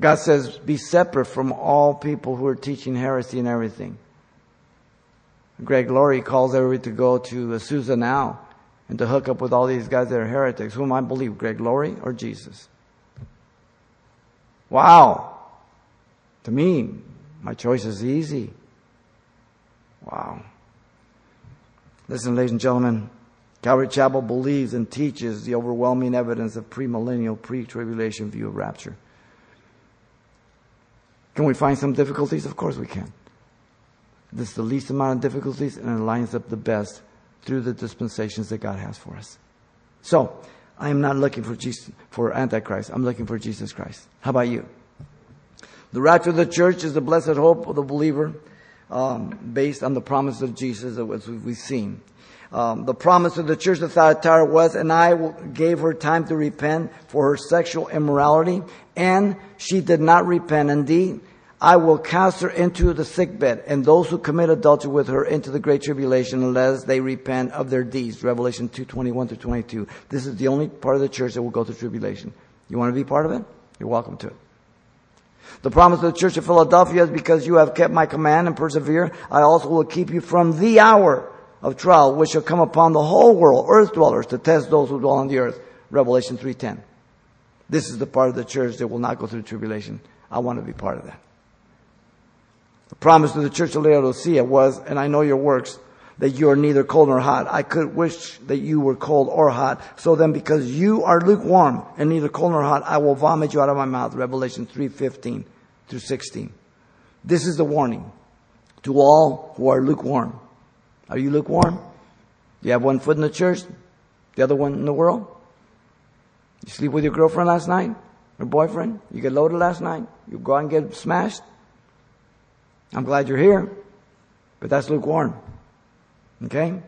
God says, be separate from all people who are teaching heresy and everything. Greg Laurie calls everybody to go to Azusa now and to hook up with all these guys that are heretics. Whom I believe, Greg Laurie or Jesus? Wow. To me, my choice is easy. Wow. Listen, ladies and gentlemen, Calvary Chapel believes and teaches the overwhelming evidence of premillennial, pre-tribulation view of rapture. Can we find some difficulties? Of course we can. This is the least amount of difficulties and it lines up the best through the dispensations that God has for us. So, I am not looking for Jesus, for Antichrist. I'm looking for Jesus Christ. How about you? The rapture of the church is the blessed hope of the believer, um, based on the promise of Jesus as we've seen. Um, the promise of the church of Thyatira was, and I gave her time to repent for her sexual immorality, and she did not repent. Indeed, I will cast her into the sickbed, and those who commit adultery with her into the great tribulation, unless they repent of their deeds. Revelation two twenty one through twenty two. This is the only part of the church that will go through tribulation. You want to be part of it? You're welcome to it. The promise of the church of Philadelphia is because you have kept my command and persevere, I also will keep you from the hour of trial which shall come upon the whole world, earth dwellers, to test those who dwell on the earth. Revelation 3.10. This is the part of the church that will not go through tribulation. I want to be part of that. The promise to the church of Laodicea was, and I know your works, that you are neither cold nor hot. I could wish that you were cold or hot. So then because you are lukewarm and neither cold nor hot, I will vomit you out of my mouth. Revelation 3:15 through 16. This is the warning to all who are lukewarm. Are you lukewarm? You have one foot in the church, the other one in the world? You sleep with your girlfriend last night? Your boyfriend? You get loaded last night? You go out and get smashed? I'm glad you're here, but that's lukewarm. Okay?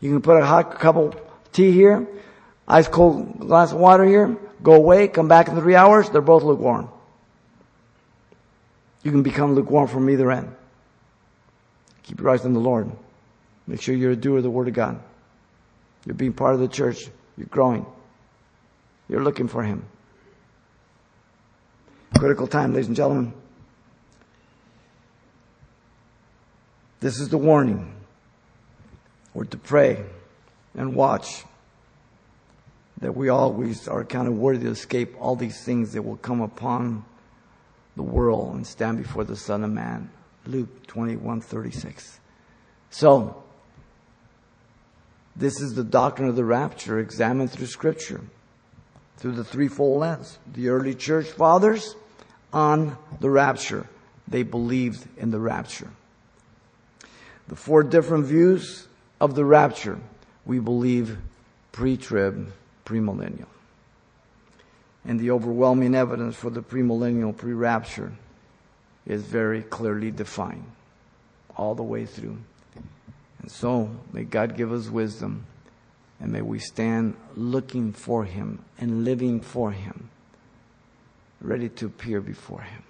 You can put a hot cup of tea here, ice cold glass of water here, go away, come back in three hours, they're both lukewarm. You can become lukewarm from either end. Keep your eyes on the Lord. Make sure you're a doer of the Word of God. You're being part of the church. You're growing. You're looking for Him. Critical time, ladies and gentlemen. This is the warning. We're to pray and watch that we always are kind of worthy to escape all these things that will come upon the world and stand before the Son of Man. Luke 21 36. So, this is the doctrine of the rapture examined through Scripture, through the threefold lens. The early church fathers on the rapture, they believed in the rapture. The four different views of the rapture, we believe pre trib, premillennial. And the overwhelming evidence for the premillennial, pre rapture is very clearly defined all the way through. And so, may God give us wisdom and may we stand looking for Him and living for Him, ready to appear before Him.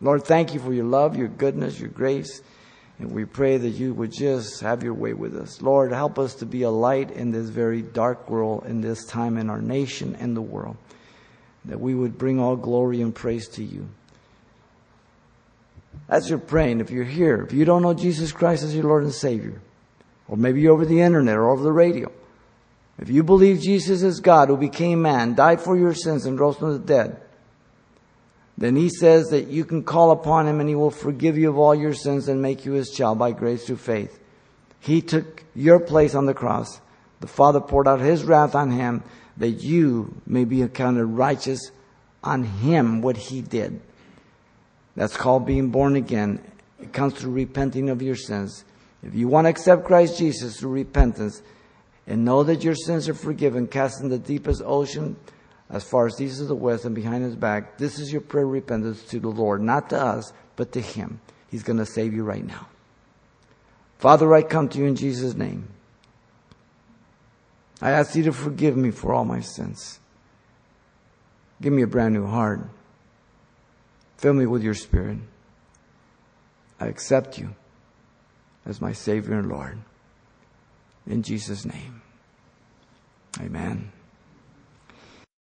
Lord, thank you for your love, your goodness, your grace. And we pray that you would just have your way with us. Lord, help us to be a light in this very dark world, in this time in our nation in the world. That we would bring all glory and praise to you. As you're praying, if you're here, if you don't know Jesus Christ as your Lord and Savior, or maybe you're over the internet or over the radio, if you believe Jesus is God who became man, died for your sins, and rose from the dead, then he says that you can call upon him and he will forgive you of all your sins and make you his child by grace through faith. He took your place on the cross. The Father poured out his wrath on him that you may be accounted righteous on him what he did. That's called being born again. It comes through repenting of your sins. If you want to accept Christ Jesus through repentance and know that your sins are forgiven, cast in the deepest ocean as far as east is the west and behind his back, this is your prayer of repentance to the Lord, not to us, but to him. He's going to save you right now. Father, I come to you in Jesus' name. I ask you to forgive me for all my sins. Give me a brand new heart. Fill me with your spirit. I accept you as my Savior and Lord. In Jesus' name. Amen.